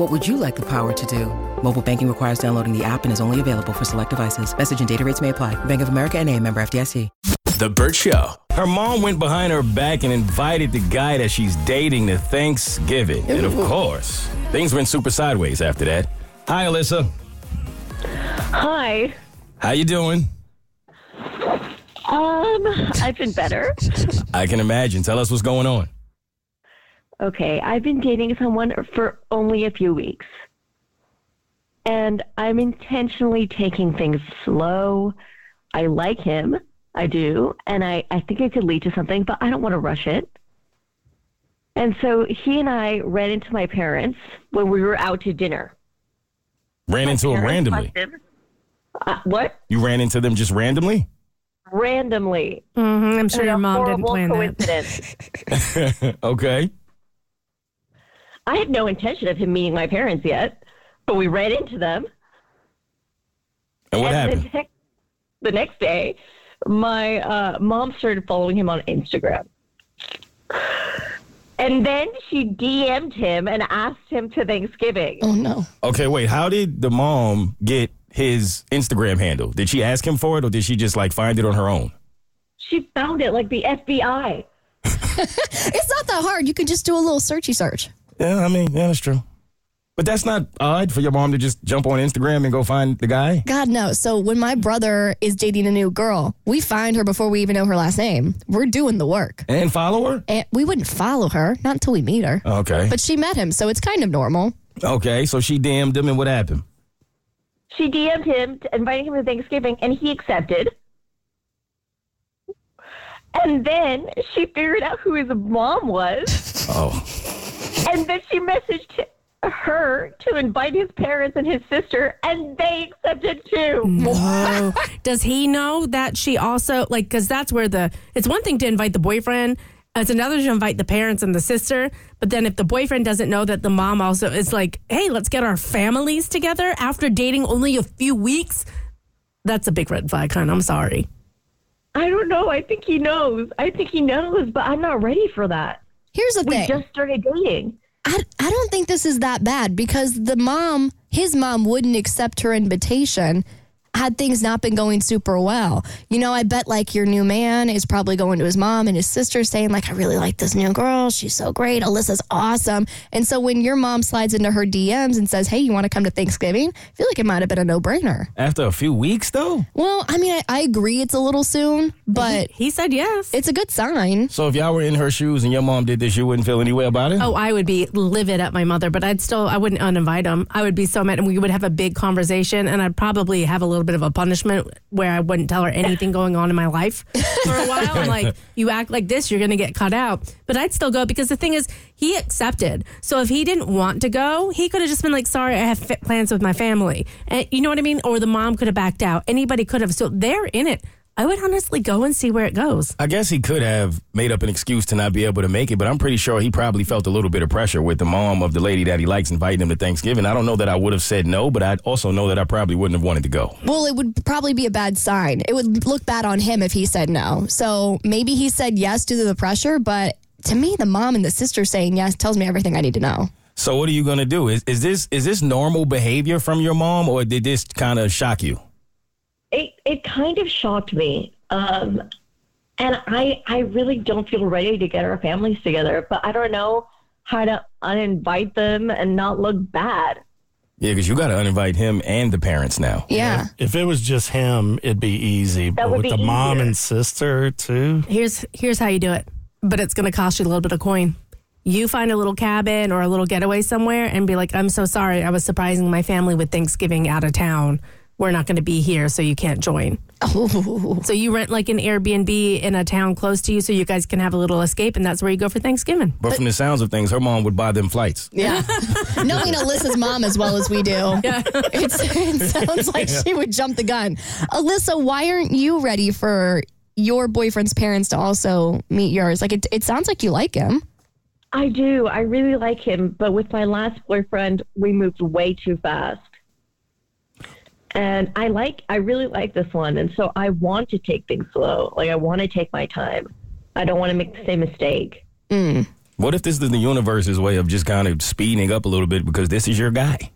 What would you like the power to do? Mobile banking requires downloading the app and is only available for select devices. Message and data rates may apply. Bank of America and a member FDIC. The Bert Show. Her mom went behind her back and invited the guy that she's dating to Thanksgiving. And of course, things went super sideways after that. Hi, Alyssa. Hi. How you doing? Um, I've been better. I can imagine. Tell us what's going on. Okay, I've been dating someone for only a few weeks. And I'm intentionally taking things slow. I like him. I do. And I, I think it could lead to something, but I don't want to rush it. And so he and I ran into my parents when we were out to dinner. Ran into him Parents randomly. him- Uh, what? You ran into them just randomly? Randomly. hmm I'm sure And your mom didn't horrible plan that. okay. I had no intention of him meeting my parents yet, but we ran into them. And what and happened? The, next- the next day, my uh, mom started following him on Instagram. And then she DM'd him and asked him to Thanksgiving. Oh no. Okay, wait. How did the mom get his Instagram handle? Did she ask him for it or did she just like find it on her own? She found it like the FBI. It's not that hard. You can just do a little searchy search. Yeah, I mean, yeah, that's true. But that's not odd for your mom to just jump on Instagram and go find the guy. God no. So when my brother is dating a new girl, we find her before we even know her last name. We're doing the work. And follow her? And we wouldn't follow her, not until we meet her. Okay. But she met him, so it's kind of normal. Okay, so she DM'd him and what happened? She DM'd him, to inviting him to Thanksgiving, and he accepted. And then she figured out who his mom was. Oh. And then she messaged her to invite his parents and his sister, and they accepted too. No. Does he know that she also like because that's where the it's one thing to invite the boyfriend. It's another to invite the parents and the sister. But then if the boyfriend doesn't know that the mom also is like, hey, let's get our families together after dating only a few weeks, that's a big red flag, hon. I'm sorry. I don't know. I think he knows. I think he knows, but I'm not ready for that. Here's the We thing. just started dating. I, I don't think this is that bad because the mom, his mom, wouldn't accept her invitation had things not been going super well. You know, I bet like your new man is probably going to his mom and his sister saying, like, I really like this new girl. She's so great. Alyssa's awesome. And so when your mom slides into her DMs and says, Hey, you want to come to Thanksgiving? I feel like it might have been a no brainer. After a few weeks, though? Well, I mean, I, I agree it's a little soon, but He said yes. it's a good sign. So if y'all were in her shoes and your mom did this, you wouldn't feel any way about it? Oh, I would be livid at my mother, but I'd still, I wouldn't uninvite him. I would be so mad, and we would have a big conversation, and I'd probably have a little bit of a punishment where I wouldn't tell her anything going on in my life for a while. I'm like, you act like this, you're going to get cut out. But I'd still go because the thing is, he accepted. So if he didn't want to go, he could have just been like, sorry, I have plans with my family. And you know what I mean? Or the mom could have backed out. Anybody could have. So they're in it. I would honestly go and see where it goes. I guess he could have made up an excuse to not be able to make it, but I'm pretty sure he probably felt a little bit of pressure with the mom of the lady that he likes inviting him to Thanksgiving. I don't know that I would have said no, but I also know that I probably wouldn't have wanted to go. Well, it would probably be a bad sign. It would look bad on him if he said no. So maybe he said yes due to the pressure, but to me, the mom and the sister saying yes tells me everything I need to know. So what are you gonna do? Is is this is this normal behavior from your mom, or did this kind of shock you? It it kind of shocked me. Um, and I I really don't feel ready to get our families together, but I don't know how to uninvite them and not look bad. Yeah, because you got to uninvite him and the parents now. Yeah. If it was just him, it'd be easy. but would with be the mom and sister too, Here's here's how you do it, but it's going to cost you a little bit of coin. You find a little cabin or a little getaway somewhere and be like, "I'm so sorry, I was surprising my family with Thanksgiving out of town. We're not going to be here, so you can't join." Oh. So you rent like an Airbnb in a town close to you, so you guys can have a little escape, and that's where you go for Thanksgiving. But from the sounds of things, her mom would buy them flights. Yeah. Knowing Alyssa's mom as well as we do, it's, it sounds like she would jump the gun. Alyssa, why aren't you ready for your boyfriend's parents to also meet yours? Like, it, it sounds like you like him. I do. I really like him, but with my last boyfriend, we moved way too fast. And I like, I really like this one, and so I want to take things slow. Like I want to take my time. I don't want to make the same mistake. Hmm. What if this is the universe's way of just kind of speeding up a little bit because this is your guy?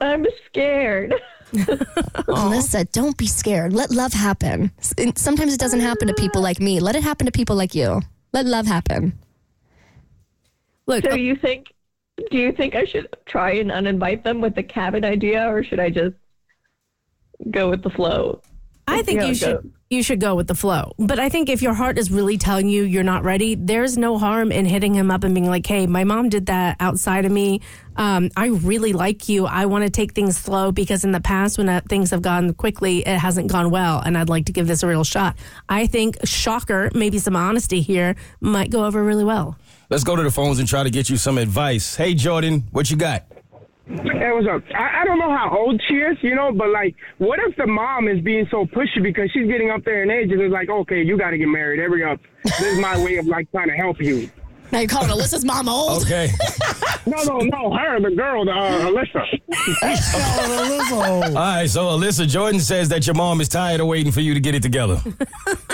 I'm scared. Alyssa, don't be scared. Let love happen. Sometimes it doesn't happen to people like me. Let it happen to people like you. Let love happen. Look, So you think? Do you think I should try and uninvite them with the cabin idea, or should I just go with the flow? I think you should you should go with the flow. But I think if your heart is really telling you you're not ready, there's no harm in hitting him up and being like, "Hey, my mom did that outside of me. Um, I really like you. I want to take things slow because in the past when uh, things have gone quickly, it hasn't gone well, and I'd like to give this a real shot." I think shocker, maybe some honesty here might go over really well. Let's go to the phones and try to get you some advice. Hey, Jordan, what you got? Hey, what's up? I, I don't know how old she is, you know, but like, what if the mom is being so pushy because she's getting up there in age and it's like, okay, you got to get married. Every up. This is my way of like trying to help you. Now you're calling Alyssa's mom old. Okay. No, no, no, her, the girl, the, uh, Alyssa. All right, so Alyssa Jordan says that your mom is tired of waiting for you to get it together.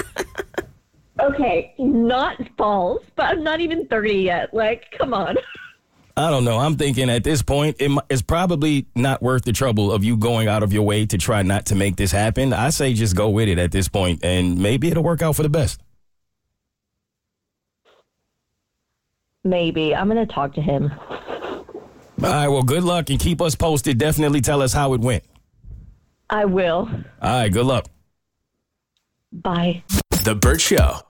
Okay, not false, but I'm not even 30 yet. Like, come on. I don't know. I'm thinking at this point, it, it's probably not worth the trouble of you going out of your way to try not to make this happen. I say just go with it at this point, and maybe it'll work out for the best. Maybe I'm gonna talk to him. All right, well, good luck and keep us posted. Definitely tell us how it went. I will. All right, good luck. Bye. The Bert Show.